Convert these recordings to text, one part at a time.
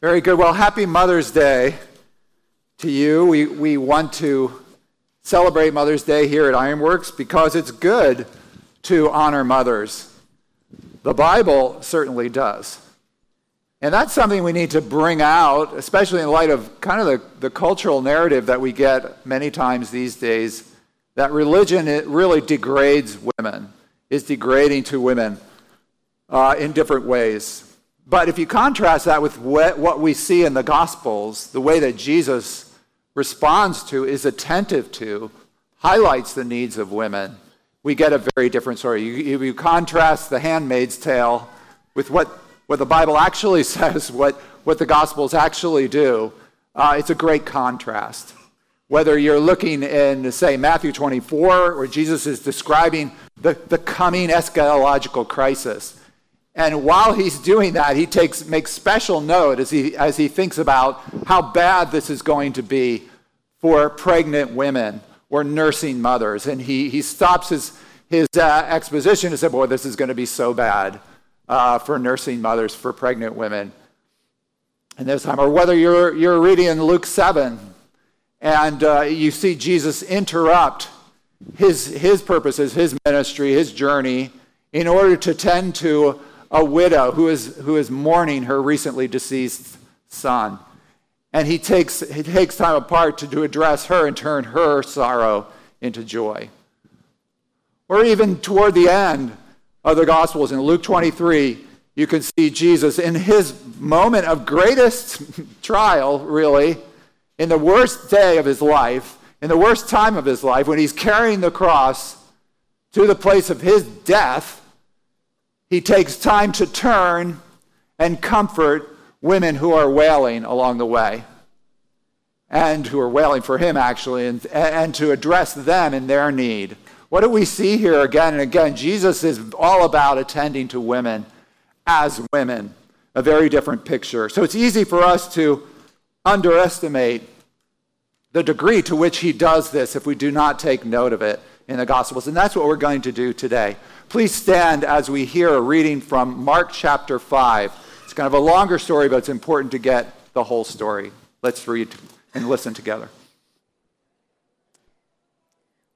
Very good. Well, happy Mother's Day to you. We, we want to celebrate Mother's Day here at Iron Works because it's good to honor mothers. The Bible certainly does. And that's something we need to bring out, especially in light of kind of the, the cultural narrative that we get many times these days that religion it really degrades women, is degrading to women uh, in different ways. But if you contrast that with what we see in the Gospels, the way that Jesus responds to, is attentive to, highlights the needs of women, we get a very different story. You, you contrast the handmaid's tale with what, what the Bible actually says, what, what the Gospels actually do, uh, it's a great contrast. Whether you're looking in, say, Matthew 24, where Jesus is describing the, the coming eschatological crisis, and while he's doing that, he takes, makes special note as he, as he thinks about how bad this is going to be for pregnant women or nursing mothers. And he, he stops his, his uh, exposition and says, Boy, this is going to be so bad uh, for nursing mothers, for pregnant women. And this time, or whether you're, you're reading in Luke 7 and uh, you see Jesus interrupt his, his purposes, his ministry, his journey, in order to tend to a widow who is, who is mourning her recently deceased son. And he takes, he takes time apart to, to address her and turn her sorrow into joy. Or even toward the end of the Gospels in Luke 23, you can see Jesus in his moment of greatest trial, really, in the worst day of his life, in the worst time of his life, when he's carrying the cross to the place of his death he takes time to turn and comfort women who are wailing along the way and who are wailing for him, actually, and, and to address them in their need. What do we see here again and again? Jesus is all about attending to women as women, a very different picture. So it's easy for us to underestimate the degree to which he does this if we do not take note of it in the Gospels. And that's what we're going to do today. Please stand as we hear a reading from Mark chapter 5. It's kind of a longer story, but it's important to get the whole story. Let's read and listen together.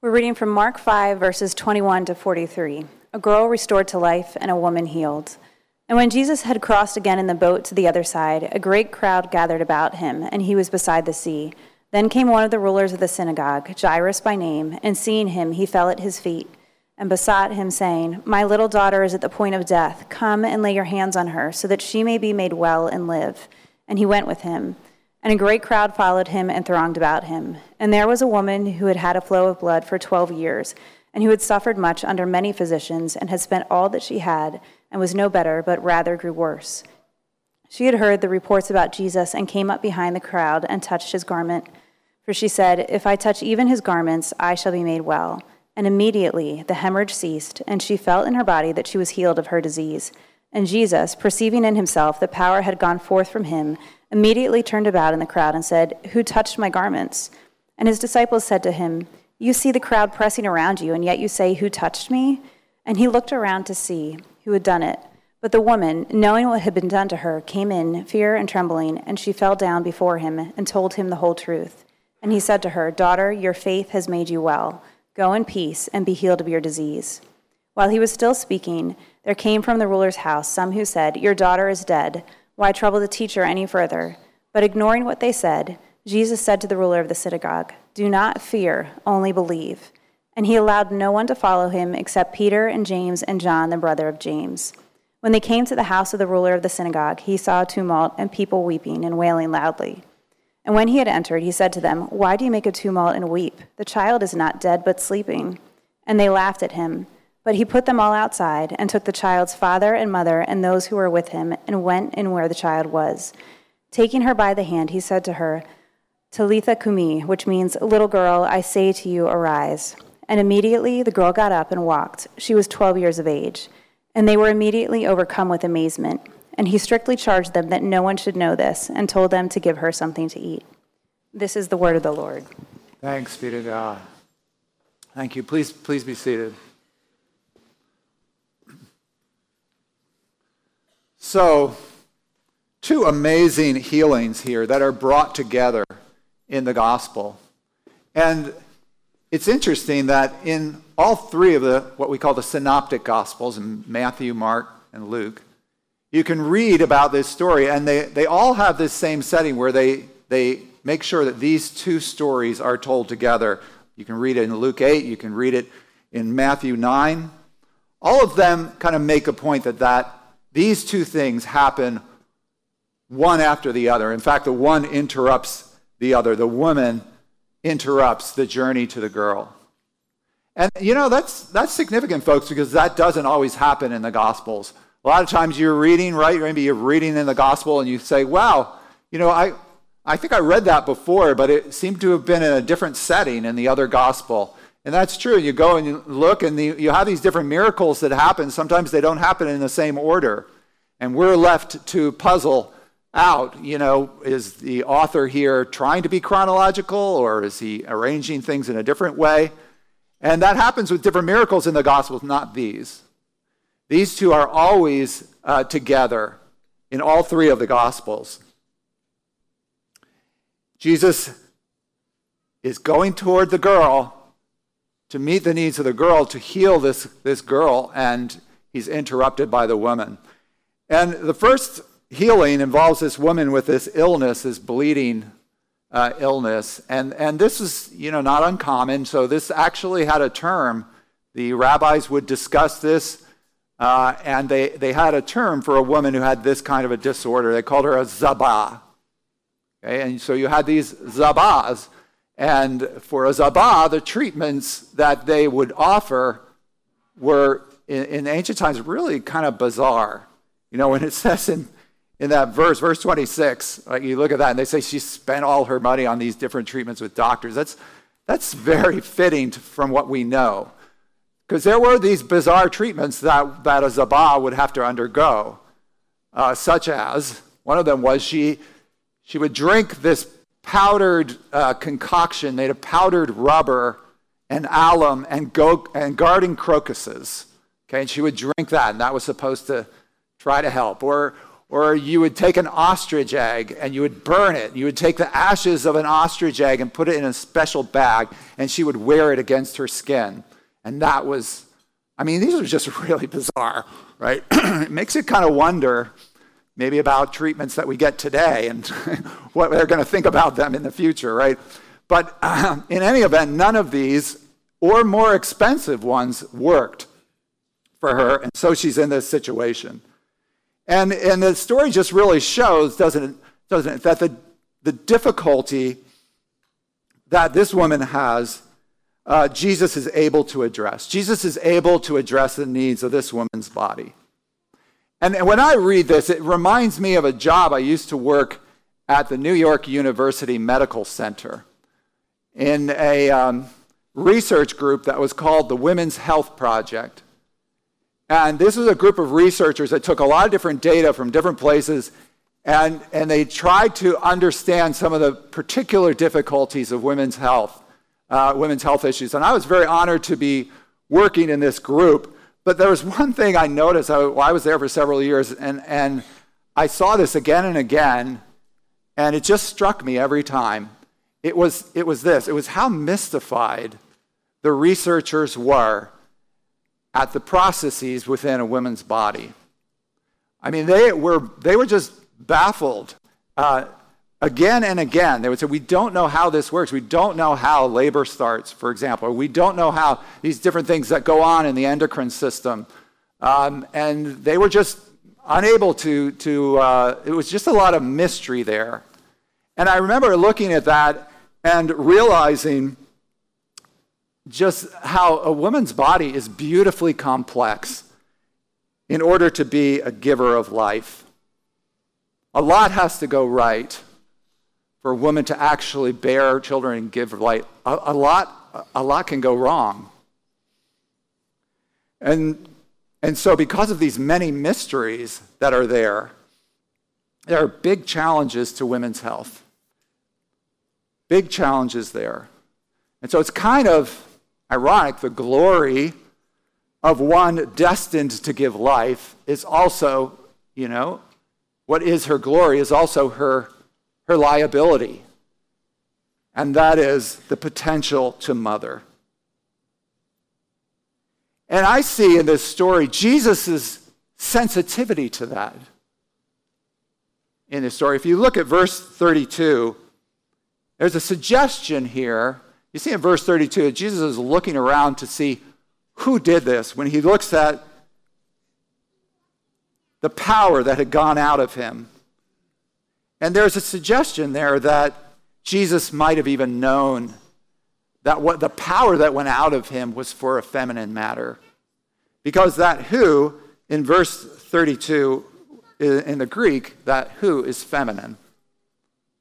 We're reading from Mark 5, verses 21 to 43. A girl restored to life and a woman healed. And when Jesus had crossed again in the boat to the other side, a great crowd gathered about him, and he was beside the sea. Then came one of the rulers of the synagogue, Jairus by name, and seeing him, he fell at his feet and besought him, saying, My little daughter is at the point of death. Come and lay your hands on her, so that she may be made well and live. And he went with him. And a great crowd followed him and thronged about him. And there was a woman who had had a flow of blood for twelve years, and who had suffered much under many physicians, and had spent all that she had, and was no better, but rather grew worse. She had heard the reports about Jesus, and came up behind the crowd and touched his garment. For she said, If I touch even his garments, I shall be made well. And immediately the hemorrhage ceased, and she felt in her body that she was healed of her disease. And Jesus, perceiving in himself that power had gone forth from him, immediately turned about in the crowd and said, Who touched my garments? And his disciples said to him, You see the crowd pressing around you, and yet you say, Who touched me? And he looked around to see who had done it. But the woman, knowing what had been done to her, came in, fear and trembling, and she fell down before him and told him the whole truth. And he said to her, Daughter, your faith has made you well. Go in peace and be healed of your disease. While he was still speaking, there came from the ruler's house some who said, Your daughter is dead. Why trouble the teacher any further? But ignoring what they said, Jesus said to the ruler of the synagogue, Do not fear, only believe. And he allowed no one to follow him except Peter and James and John, the brother of James. When they came to the house of the ruler of the synagogue, he saw a tumult and people weeping and wailing loudly. And when he had entered, he said to them, Why do you make a tumult and weep? The child is not dead, but sleeping. And they laughed at him. But he put them all outside, and took the child's father and mother and those who were with him, and went in where the child was. Taking her by the hand, he said to her, Talitha cumi, which means, Little girl, I say to you, arise. And immediately the girl got up and walked. She was twelve years of age. And they were immediately overcome with amazement. And he strictly charged them that no one should know this, and told them to give her something to eat. This is the word of the Lord. Thanks be to God. Thank you. Please, please be seated. So, two amazing healings here that are brought together in the gospel. And it's interesting that in all three of the what we call the synoptic gospels in Matthew, Mark, and Luke, you can read about this story, and they, they all have this same setting where they, they make sure that these two stories are told together. You can read it in Luke 8, you can read it in Matthew 9. All of them kind of make a point that, that these two things happen one after the other. In fact, the one interrupts the other. The woman interrupts the journey to the girl. And you know, that's, that's significant, folks, because that doesn't always happen in the Gospels. A lot of times you're reading, right? Maybe you're reading in the Gospel and you say, wow, you know, I, I think I read that before, but it seemed to have been in a different setting in the other Gospel. And that's true. You go and you look, and the, you have these different miracles that happen. Sometimes they don't happen in the same order. And we're left to puzzle out, you know, is the author here trying to be chronological or is he arranging things in a different way? And that happens with different miracles in the Gospels, not these. These two are always uh, together in all three of the Gospels. Jesus is going toward the girl to meet the needs of the girl, to heal this, this girl, and he's interrupted by the woman. And the first healing involves this woman with this illness, this bleeding uh, illness. And, and this is, you know, not uncommon. So this actually had a term. The rabbis would discuss this, uh, and they, they had a term for a woman who had this kind of a disorder. They called her a zabah. Okay? And so you had these zabahs. And for a zabah, the treatments that they would offer were, in, in ancient times, really kind of bizarre. You know, when it says in in that verse, verse 26, like you look at that and they say she spent all her money on these different treatments with doctors. That's, that's very fitting to, from what we know. Because there were these bizarre treatments that, that a Zabah would have to undergo, uh, such as one of them was she, she would drink this powdered uh, concoction made of powdered rubber and alum and, go, and garden crocuses. Okay, and she would drink that, and that was supposed to try to help. Or, or you would take an ostrich egg and you would burn it. You would take the ashes of an ostrich egg and put it in a special bag, and she would wear it against her skin. And that was, I mean, these are just really bizarre, right? it makes you kind of wonder maybe about treatments that we get today and what they're going to think about them in the future, right? But uh, in any event, none of these or more expensive ones worked for her, and so she's in this situation. And, and the story just really shows, doesn't it, doesn't it that the, the difficulty that this woman has, uh, Jesus is able to address. Jesus is able to address the needs of this woman's body. And when I read this, it reminds me of a job I used to work at the New York University Medical Center in a um, research group that was called the Women's Health Project. And this was a group of researchers that took a lot of different data from different places and, and they tried to understand some of the particular difficulties of women's health, uh, women's health issues. And I was very honored to be working in this group. But there was one thing I noticed. I, well, I was there for several years, and, and I saw this again and again, and it just struck me every time. It was, it was this it was how mystified the researchers were at the processes within a woman's body. I mean, they were, they were just baffled uh, again and again. They would say, We don't know how this works. We don't know how labor starts, for example. We don't know how these different things that go on in the endocrine system. Um, and they were just unable to, to uh, it was just a lot of mystery there. And I remember looking at that and realizing just how a woman's body is beautifully complex in order to be a giver of life. A lot has to go right for a woman to actually bear children and give life. A, a lot, a lot can go wrong. And, and so, because of these many mysteries that are there, there are big challenges to women's health. Big challenges there. And so, it's kind of ironic, the glory of one destined to give life is also, you know, what is her glory is also her, her liability, and that is the potential to mother. And I see in this story Jesus' sensitivity to that. In this story, if you look at verse 32, there's a suggestion here. You see in verse 32 that Jesus is looking around to see who did this when he looks at the power that had gone out of him. And there's a suggestion there that Jesus might have even known that what the power that went out of him was for a feminine matter. Because that who in verse 32 in the Greek, that who is feminine.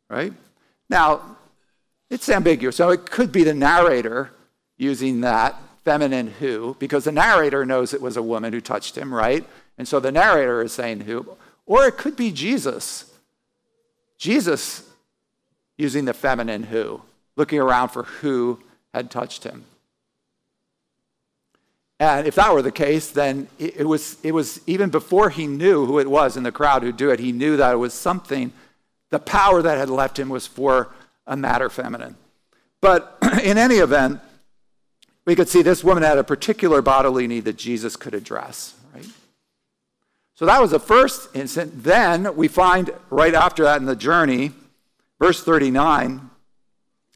Right? Now, it's ambiguous. So it could be the narrator using that feminine who, because the narrator knows it was a woman who touched him, right? And so the narrator is saying who. Or it could be Jesus. Jesus using the feminine who, looking around for who had touched him. And if that were the case, then it was, it was even before he knew who it was in the crowd who'd do it, he knew that it was something, the power that had left him was for a matter feminine. But in any event, we could see this woman had a particular bodily need that Jesus could address, right? So that was the first incident. Then we find right after that in the journey, verse 39,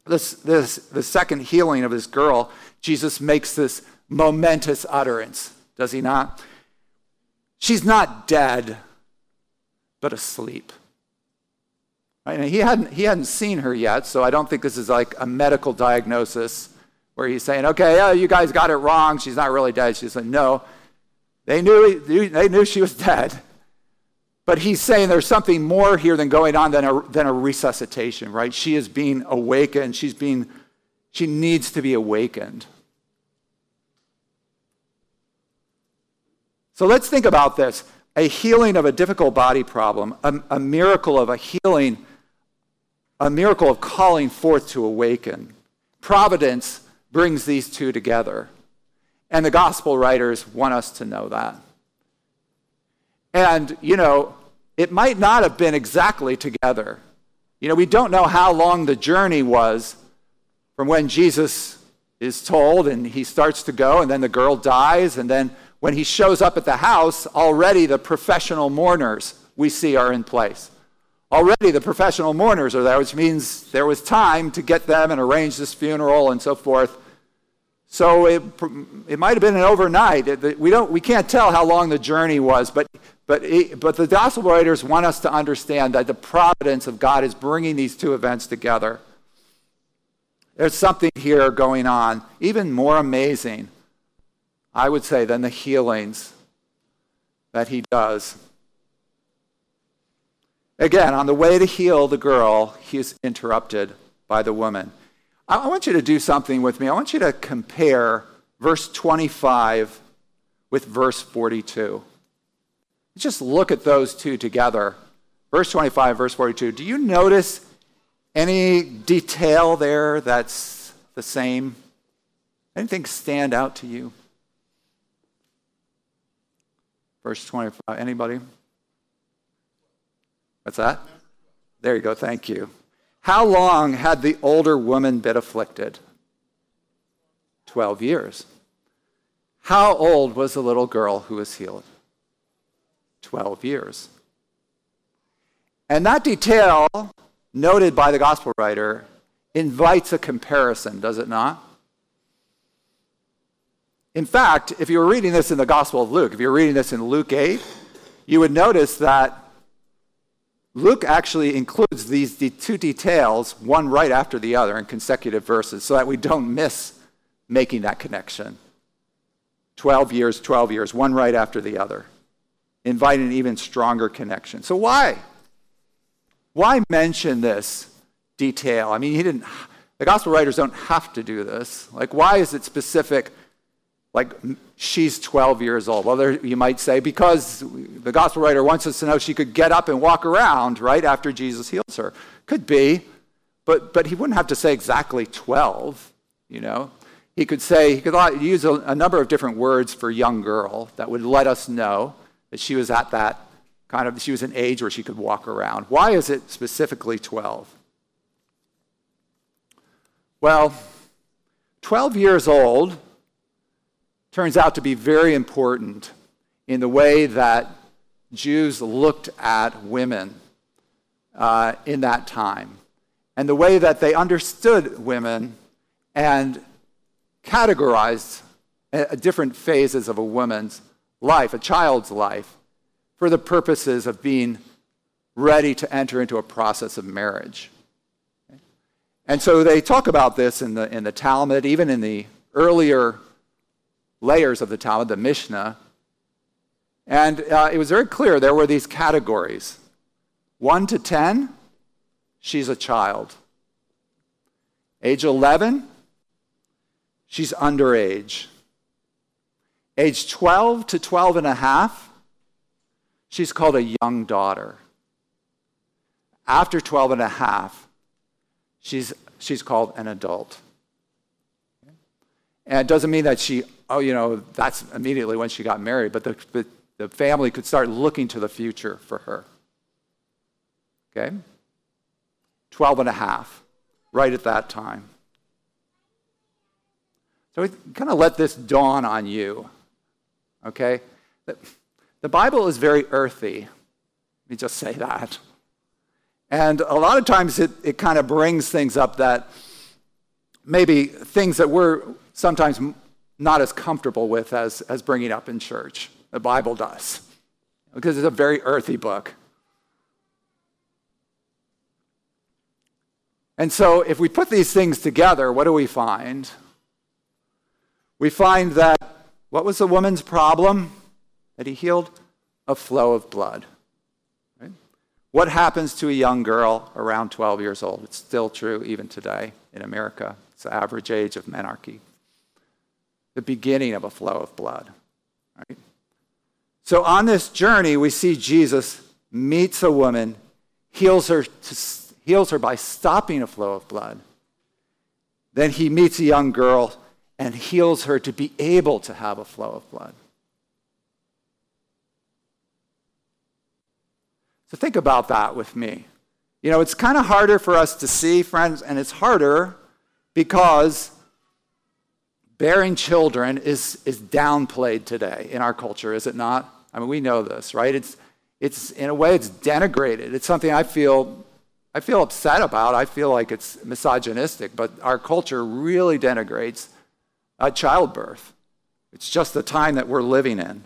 this, this, the second healing of this girl, Jesus makes this momentous utterance, does he not? She's not dead, but asleep. Right? And he hadn't, he hadn't seen her yet, so I don't think this is like a medical diagnosis where he's saying, okay, yeah, you guys got it wrong. She's not really dead. She's like, no. They knew, they knew she was dead. But he's saying there's something more here than going on than a, than a resuscitation, right? She is being awakened. She's being, she needs to be awakened. So let's think about this a healing of a difficult body problem, a, a miracle of a healing a miracle of calling forth to awaken. Providence brings these two together. And the gospel writers want us to know that. And, you know, it might not have been exactly together. You know, we don't know how long the journey was from when Jesus is told and he starts to go, and then the girl dies, and then when he shows up at the house, already the professional mourners we see are in place. Already the professional mourners are there, which means there was time to get them and arrange this funeral and so forth. So it, it might have been an overnight. We, don't, we can't tell how long the journey was, but, but, it, but the gospel writers want us to understand that the providence of God is bringing these two events together. There's something here going on, even more amazing, I would say, than the healings that he does Again, on the way to heal the girl, he is interrupted by the woman. I want you to do something with me. I want you to compare verse 25 with verse 42. Just look at those two together. Verse 25, verse 42. Do you notice any detail there that's the same? Anything stand out to you? Verse 25. Anybody? What's that? There you go. Thank you. How long had the older woman been afflicted? 12 years. How old was the little girl who was healed? 12 years. And that detail, noted by the gospel writer, invites a comparison, does it not? In fact, if you were reading this in the Gospel of Luke, if you were reading this in Luke 8, you would notice that Luke actually includes these two details, one right after the other, in consecutive verses, so that we don't miss making that connection. 12 years, 12 years, one right after the other, inviting an even stronger connection. So, why? Why mention this detail? I mean, he didn't, the gospel writers don't have to do this. Like, why is it specific? Like she's 12 years old. Well, there, you might say because the gospel writer wants us to know she could get up and walk around right after Jesus heals her. Could be, but, but he wouldn't have to say exactly 12, you know. He could say, he could use a, a number of different words for young girl that would let us know that she was at that kind of, she was an age where she could walk around. Why is it specifically 12? Well, 12 years old turns out to be very important in the way that Jews looked at women uh, in that time and the way that they understood women and categorized different phases of a woman's life, a child's life, for the purposes of being ready to enter into a process of marriage. And so they talk about this in the, in the Talmud, even in the earlier layers of the Talmud, the Mishnah. And uh, it was very clear there were these categories 1 to 10, she's a child. Age 11, she's underage. Age 12 to 12 and a half, she's called a young daughter. After 12 and a half, she's, she's called an adult. And it doesn't mean that she, oh, you know, that's immediately when she got married, but the, the, the family could start looking to the future for her. Okay? 12 and a half, right at that time. So we kind of let this dawn on you. Okay? The Bible is very earthy. Let me just say that. And a lot of times it, it kind of brings things up that maybe things that we're sometimes not as comfortable with as, as bringing up in church. The Bible does, because it's a very earthy book. And so, if we put these things together, what do we find? We find that what was the woman's problem that he healed? A flow of blood. Right? What happens to a young girl around 12 years old? It's still true even today in America. It's the average age of menarche. The beginning of a flow of blood. Right? So on this journey, we see Jesus meets a woman, heals her heals her by stopping a flow of blood. Then he meets a young girl and heals her to be able to have a flow of blood. So think about that with me. You know, it's kind of harder for us to see, friends, and it's harder because bearing children is, is downplayed today in our culture, is it not? I mean, we know this, right? It's, it's in a way, it's denigrated. It's something I feel I feel upset about. I feel like it's misogynistic, but our culture really denigrates uh, childbirth. It's just the time that we're living in.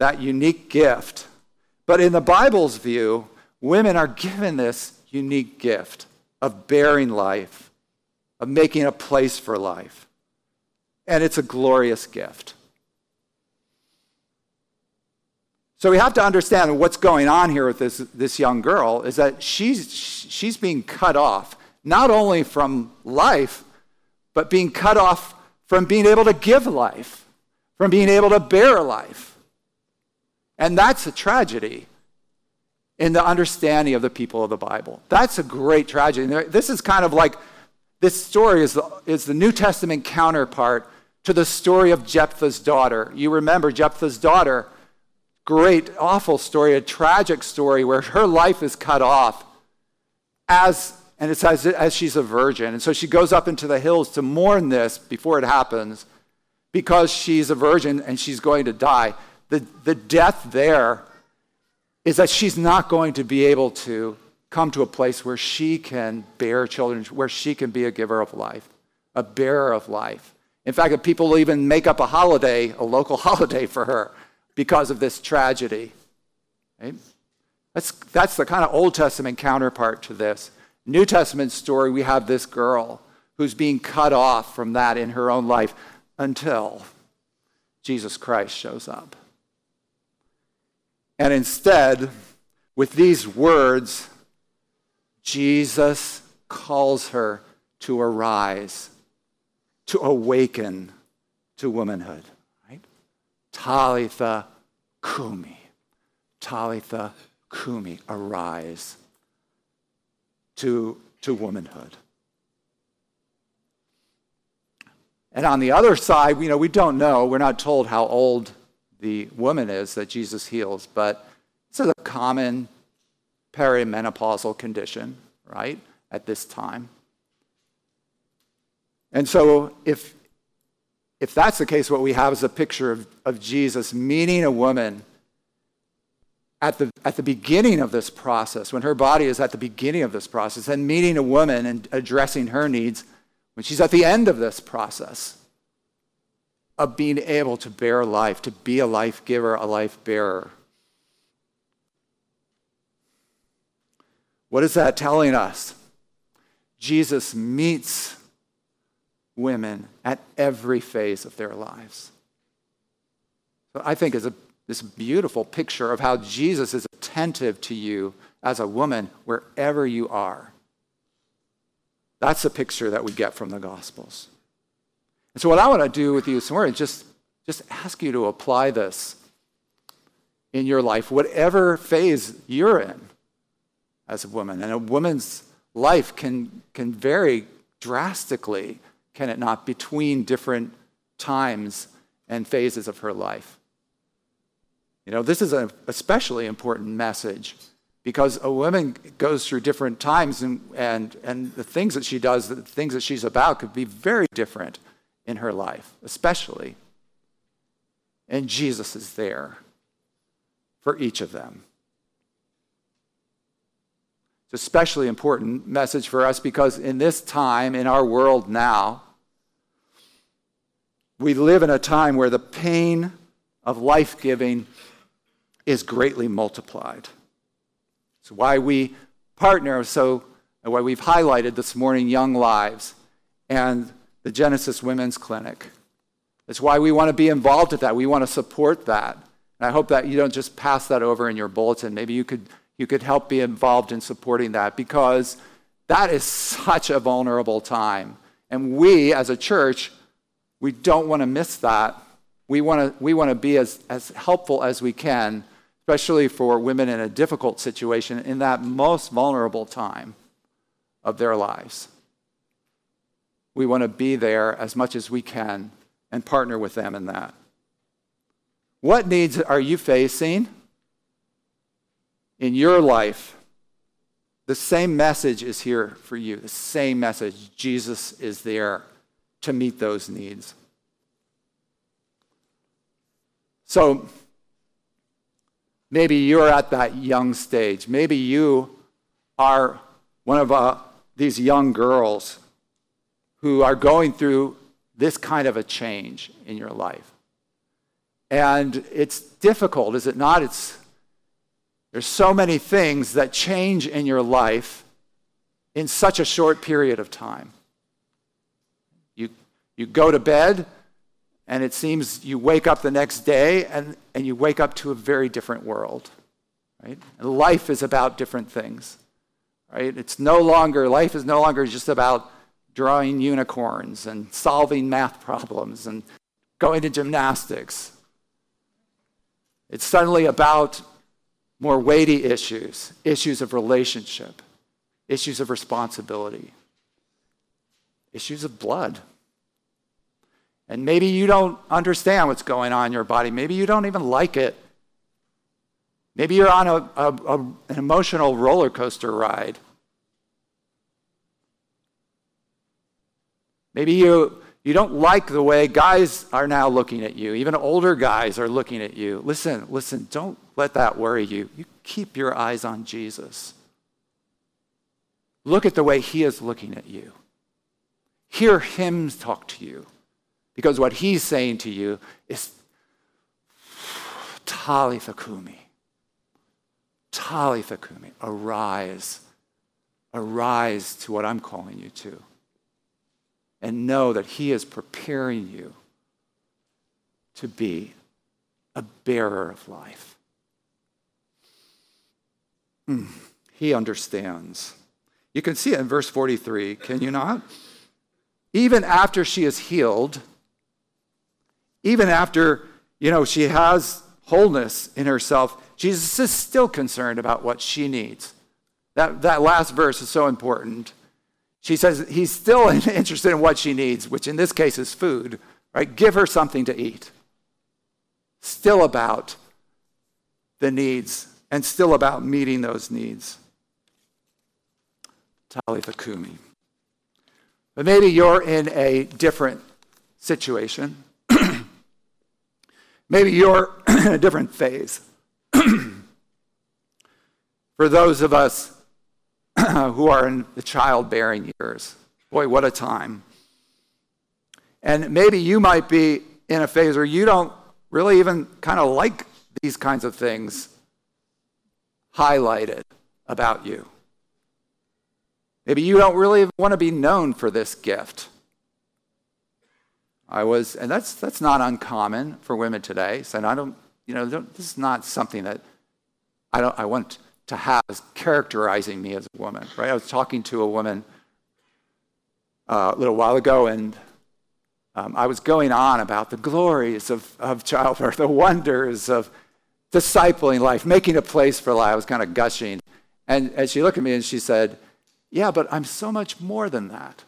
That unique gift. But in the Bible's view, women are given this unique gift of bearing life, of making a place for life. And it's a glorious gift. So we have to understand what's going on here with this, this young girl is that she's, she's being cut off, not only from life, but being cut off from being able to give life, from being able to bear life. And that's a tragedy in the understanding of the people of the Bible. That's a great tragedy. This is kind of like this story is the, is the New Testament counterpart to the story of Jephthah's daughter. You remember Jephthah's daughter great, awful story, a tragic story where her life is cut off as, and it's says as she's a virgin. And so she goes up into the hills to mourn this before it happens because she's a virgin and she's going to die. The, the death there is that she's not going to be able to come to a place where she can bear children, where she can be a giver of life, a bearer of life. In fact, people even make up a holiday, a local holiday for her because of this tragedy. Right? That's, that's the kind of Old Testament counterpart to this. New Testament story, we have this girl who's being cut off from that in her own life until Jesus Christ shows up. And instead, with these words, Jesus calls her to arise, to awaken to womanhood. Right? Talitha Kumi. Talitha Kumi, arise to, to womanhood. And on the other side, you know, we don't know. We're not told how old the woman is that Jesus heals, but This is a common perimenopausal condition, right, at this time. And so, if, if that's the case, what we have is a picture of, of Jesus meeting a woman at the, at the beginning of this process, when her body is at the beginning of this process, and meeting a woman and addressing her needs when she's at the end of this process of being able to bear life, to be a life giver, a life bearer. What is that telling us? Jesus meets women at every phase of their lives. So I think is a this beautiful picture of how Jesus is attentive to you as a woman wherever you are. That's the picture that we get from the Gospels. And so, what I want to do with you this morning is just, just ask you to apply this in your life, whatever phase you're in as a woman. And a woman's life can, can vary drastically, can it not, between different times and phases of her life. You know, this is an especially important message because a woman goes through different times and, and, and the things that she does, the things that she's about could be very different in her life, especially. And Jesus is there for each of them. It's especially important message for us because in this time, in our world now, we live in a time where the pain of life giving is greatly multiplied. It's why we partner so why we've highlighted this morning Young Lives and the Genesis Women's Clinic. It's why we want to be involved with that. We want to support that. And I hope that you don't just pass that over in your bulletin. Maybe you could, you could help be involved in supporting that because that is such a vulnerable time. And we, as a church, we don't want to miss that. We want to, we want to be as, as helpful as we can especially for women in a difficult situation in that most vulnerable time of their lives. We want to be there as much as we can and partner with them in that. What needs are you facing in your life? The same message is here for you. The same message. Jesus is there to meet those needs. So, Maybe you're at that young stage. Maybe you are one of uh, these young girls who are going through this kind of a change in your life. And it's difficult, is it not? It's, there's so many things that change in your life in such a short period of time. You, go to bed and it seems you wake up the next day and, and you wake up to a very different world. Right? And life is about different things. Right? It's no longer, life is no longer just about drawing unicorns and solving math problems and going to gymnastics. It's suddenly about more weighty issues, issues of relationship, issues of responsibility, issues of blood. And maybe you don't understand what's going on in your body. Maybe you don't even like it. Maybe you're on a, a, a, an emotional roller coaster ride. Maybe you, you don't like the way guys are now looking at you. Even older guys are looking at you. Listen, listen, don't let that worry you. You keep your eyes on Jesus. Look at the way he is looking at you. Hear him talk to you. Because what he's saying to you is Talitha kumi. Arise. Arise to what I'm calling you to. And know that he is preparing you to be a bearer of life. Mm, he understands. You can see it in verse 43, can you not? Even after she is healed, even after, you know, she has wholeness in herself, Jesus is still concerned about what she needs. That, that last verse is so important. She says he's still interested in what she needs, which in this case is food, right? Give her something to eat. Still about the needs and still about meeting those needs. Talitha Kumi. But maybe you're in a different situation. Maybe you're in a different phase. For those of us who are in the childbearing years, boy, what a time. And maybe you might be in a phase where you don't really even kind of like these kinds of things highlighted about you. Maybe you don't really want to be known for this gift. I was, and that's, that's not uncommon for women today. So I don't, you know, don't, this is not something that I, don't, I want to have as characterizing me as a woman, right? I was talking to a woman uh, a little while ago, and um, I was going on about the glories of, of childbirth, the wonders of discipling life, making a place for life. I was kind of gushing. And, and she looked at me and she said, Yeah, but I'm so much more than that.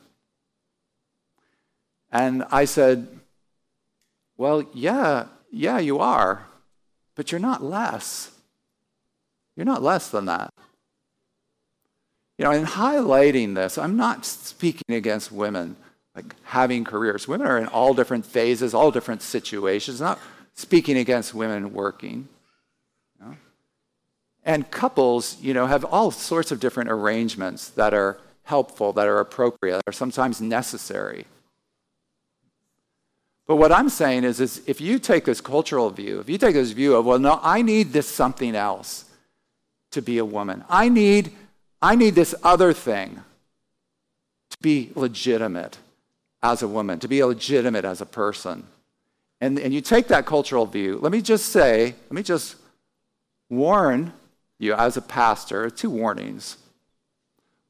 And I said, Well, yeah, yeah, you are, but you're not less. You're not less than that. You know, in highlighting this, I'm not speaking against women like having careers. Women are in all different phases, all different situations, not speaking against women working. You know? And couples, you know, have all sorts of different arrangements that are helpful, that are appropriate, that are sometimes necessary. But what I'm saying is, is if you take this cultural view, if you take this view of, well, no, I need this something else to be a woman. I need, I need this other thing to be legitimate as a woman, to be legitimate as a person. And, and you take that cultural view. Let me just say, let me just warn you as a pastor two warnings.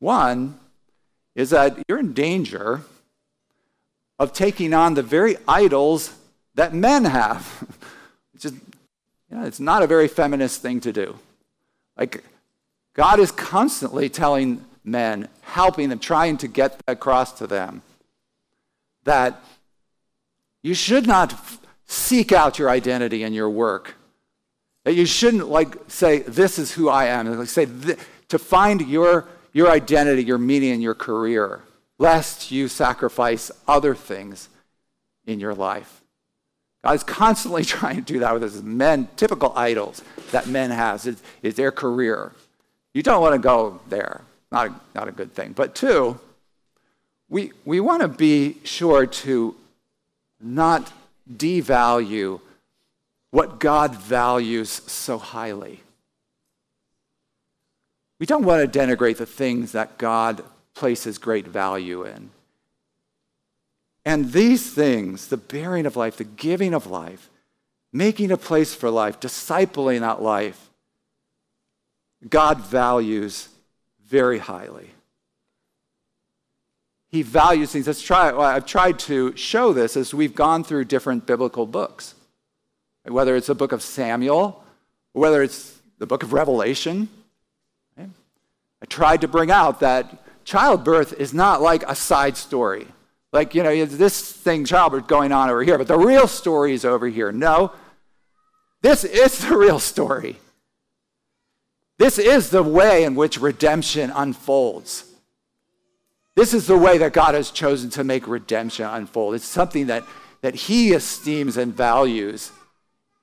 One is that you're in danger of taking on the very idols that men have, which is, you know, it's not a very feminist thing to do. Like, God is constantly telling men, helping them, trying to get across to them that you should not seek out your identity in your work. That you shouldn't like say, "This is who I am." Like say to find your your identity, your meaning in your career, lest you sacrifice other things in your life. God is constantly trying to do that with his men, typical idols that men have is, is their career. You don't want to go there. Not a, not a good thing. But two, we, we want to be sure to not devalue what God values so highly. We don't want to denigrate the things that God places great value in. And these things, the bearing of life, the giving of life, making a place for life, discipling that life, God values very highly. He values things. Let's try, well, I've tried to show this as we've gone through different biblical books, whether it's the book of Samuel, whether it's the book of Revelation. I tried to bring out that childbirth is not like a side story. Like, you know, this thing, childbirth, going on over here, but the real story is over here. No, this is the real story. This is the way in which redemption unfolds. This is the way that God has chosen to make redemption unfold. It's something that, that He esteems and values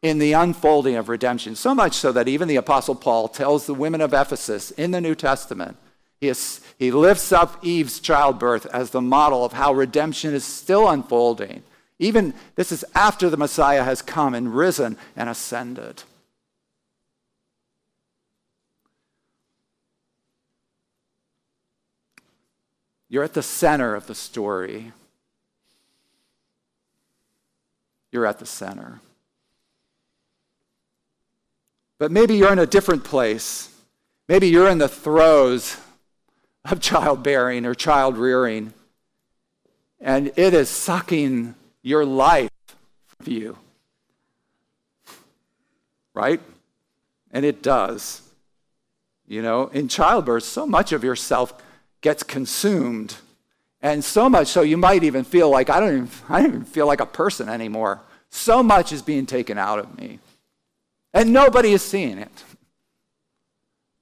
in the unfolding of redemption. So much so that even the Apostle Paul tells the women of Ephesus in the New Testament, he, is, he lifts up Eve's childbirth as the model of how redemption is still unfolding. Even this is after the Messiah has come and risen and ascended. You're at the center of the story. You're at the center. But maybe you're in a different place. Maybe you're in the throes of childbearing or child rearing, and it is sucking your life from you. Right? And it does. You know, in childbirth, so much of yourself gets consumed. And so much so you might even feel like I don't even, I don't even feel like a person anymore. So much is being taken out of me. And nobody is seeing it.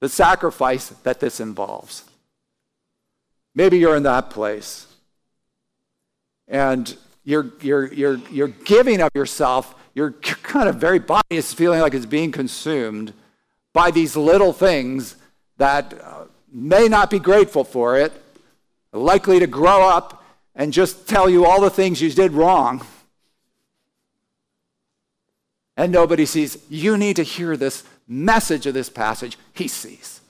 the sacrifice that this involves. Maybe you're in that place. And you're, you're, you're, you're giving of yourself, your kind of very body is feeling like it's being consumed by these little things that uh, may not be grateful for it, likely to grow up and just tell you all the things you did wrong. And nobody sees. You need to hear this message of this passage. He sees.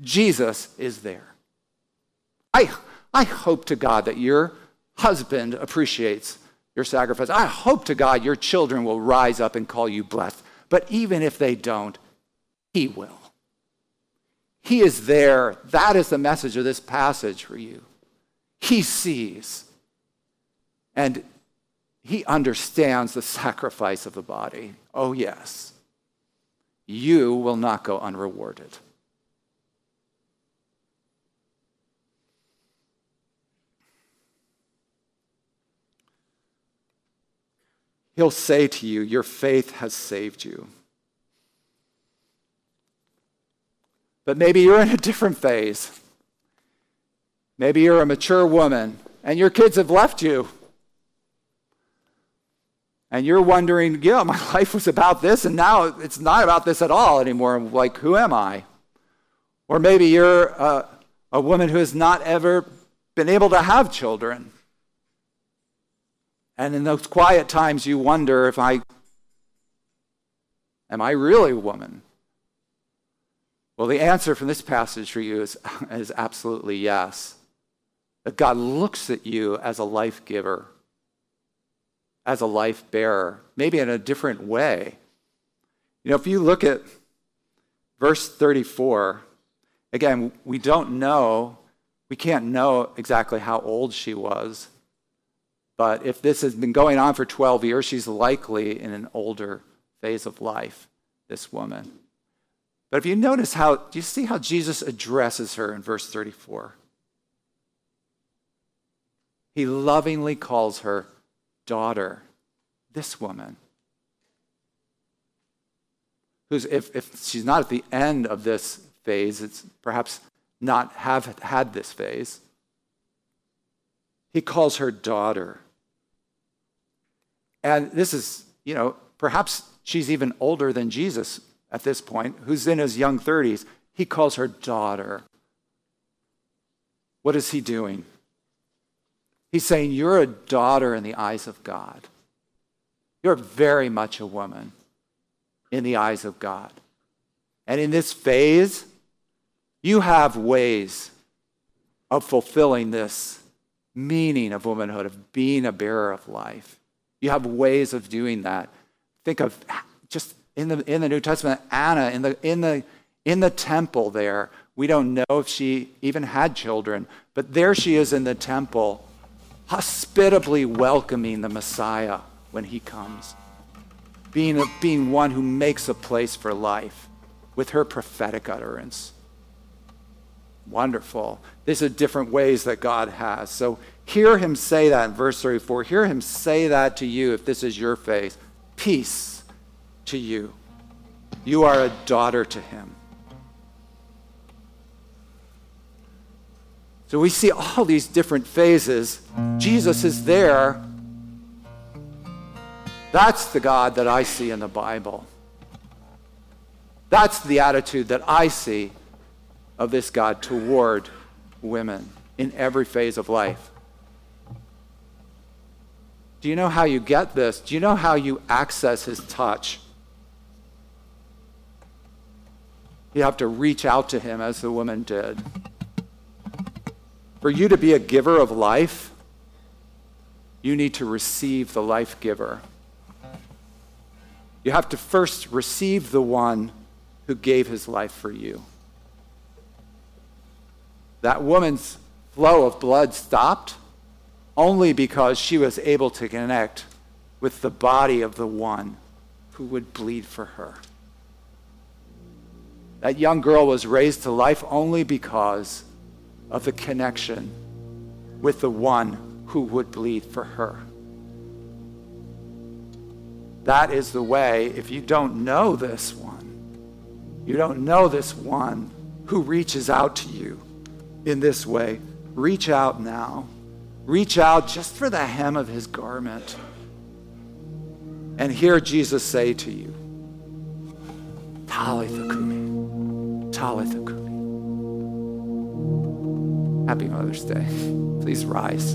Jesus is there. I, I hope to God that your husband appreciates your sacrifice. I hope to God your children will rise up and call you blessed. But even if they don't, He will. He is there. That is the message of this passage for you. He sees. And He understands the sacrifice of the body. Oh, yes. You will not go unrewarded. He'll say to you, Your faith has saved you. But maybe you're in a different phase. Maybe you're a mature woman and your kids have left you. And you're wondering, yeah, my life was about this, and now it's not about this at all anymore. Like, who am I? Or maybe you're a, a woman who has not ever been able to have children. And in those quiet times, you wonder if I, am I really a woman? Well, the answer from this passage for you is, is absolutely yes. That God looks at you as a life giver, as a life bearer, maybe in a different way. You know, if you look at verse 34, again, we don't know, we can't know exactly how old she was. But if this has been going on for 12 years, she's likely in an older phase of life, this woman. But if you notice how, do you see how Jesus addresses her in verse 34? He lovingly calls her daughter, this woman. Who's, if, if she's not at the end of this phase, it's perhaps not have had this phase. He calls her daughter. And this is, you know, perhaps she's even older than Jesus at this point, who's in his young 30s. He calls her daughter. What is he doing? He's saying, You're a daughter in the eyes of God. You're very much a woman in the eyes of God. And in this phase, you have ways of fulfilling this meaning of womanhood, of being a bearer of life. You have ways of doing that. Think of just in the, in the New Testament, Anna in the, in, the, in the temple there. We don't know if she even had children, but there she is in the temple, hospitably welcoming the Messiah when he comes, being, a, being one who makes a place for life with her prophetic utterance. Wonderful. These are different ways that God has. So Hear him say that in verse 34. Hear him say that to you if this is your faith. Peace to you. You are a daughter to him. So we see all these different phases. Jesus is there. That's the God that I see in the Bible. That's the attitude that I see of this God toward women in every phase of life. Do you know how you get this? Do you know how you access his touch? You have to reach out to him as the woman did. For you to be a giver of life, you need to receive the life giver. You have to first receive the one who gave his life for you. That woman's flow of blood stopped only because she was able to connect with the body of the one who would bleed for her. That young girl was raised to life only because of the connection with the one who would bleed for her. That is the way, if you don't know this one, you don't know this one who reaches out to you in this way, reach out now. Reach out just for the hem of his garment and hear Jesus say to you, Talitha Kumi, Talitha Kumi. Happy Mother's Day. Please rise.